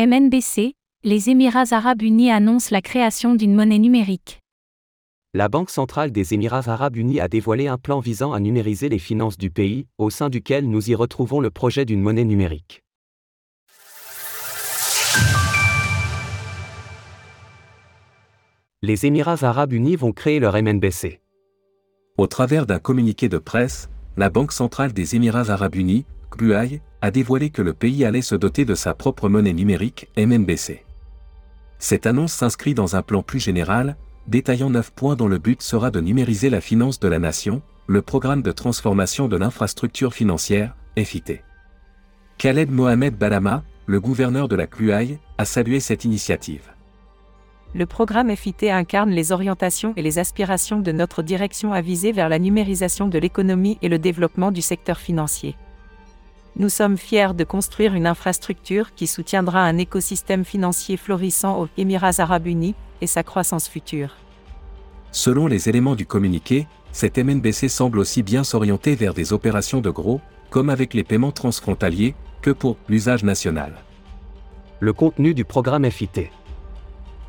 MNBC, les Émirats arabes unis annoncent la création d'une monnaie numérique. La Banque centrale des Émirats arabes unis a dévoilé un plan visant à numériser les finances du pays, au sein duquel nous y retrouvons le projet d'une monnaie numérique. Les Émirats arabes unis vont créer leur MNBC. Au travers d'un communiqué de presse, la Banque centrale des Émirats arabes unis, BUAI, a dévoilé que le pays allait se doter de sa propre monnaie numérique, MNBC. Cette annonce s'inscrit dans un plan plus général, détaillant neuf points dont le but sera de numériser la finance de la nation, le programme de transformation de l'infrastructure financière, FIT. Khaled Mohamed Balama, le gouverneur de la CLUAI, a salué cette initiative. Le programme FIT incarne les orientations et les aspirations de notre direction avisée vers la numérisation de l'économie et le développement du secteur financier. Nous sommes fiers de construire une infrastructure qui soutiendra un écosystème financier florissant aux Émirats arabes unis et sa croissance future. Selon les éléments du communiqué, cette MNBC semble aussi bien s'orienter vers des opérations de gros, comme avec les paiements transfrontaliers, que pour l'usage national. Le contenu du programme FIT.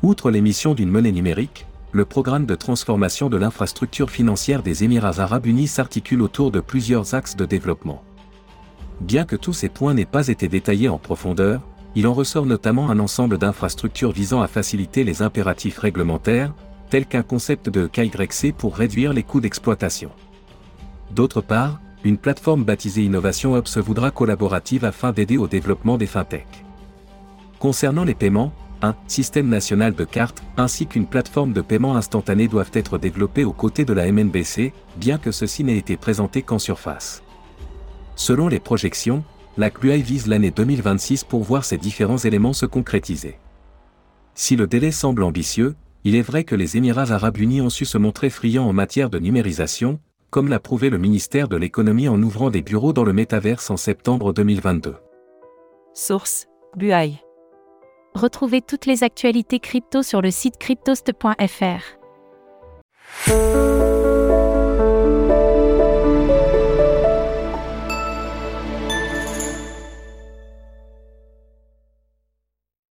Outre l'émission d'une monnaie numérique, le programme de transformation de l'infrastructure financière des Émirats arabes unis s'articule autour de plusieurs axes de développement. Bien que tous ces points n'aient pas été détaillés en profondeur, il en ressort notamment un ensemble d'infrastructures visant à faciliter les impératifs réglementaires, tels qu'un concept de KYC pour réduire les coûts d'exploitation. D'autre part, une plateforme baptisée Innovation Hub se voudra collaborative afin d'aider au développement des fintechs. Concernant les paiements, un système national de cartes ainsi qu'une plateforme de paiement instantané doivent être développés aux côtés de la MNBC, bien que ceci n'ait été présenté qu'en surface. Selon les projections, la CLUAI vise l'année 2026 pour voir ces différents éléments se concrétiser. Si le délai semble ambitieux, il est vrai que les Émirats arabes unis ont su se montrer friands en matière de numérisation, comme l'a prouvé le ministère de l'économie en ouvrant des bureaux dans le métaverse en septembre 2022. Source BUAI. Retrouvez toutes les actualités crypto sur le site cryptost.fr.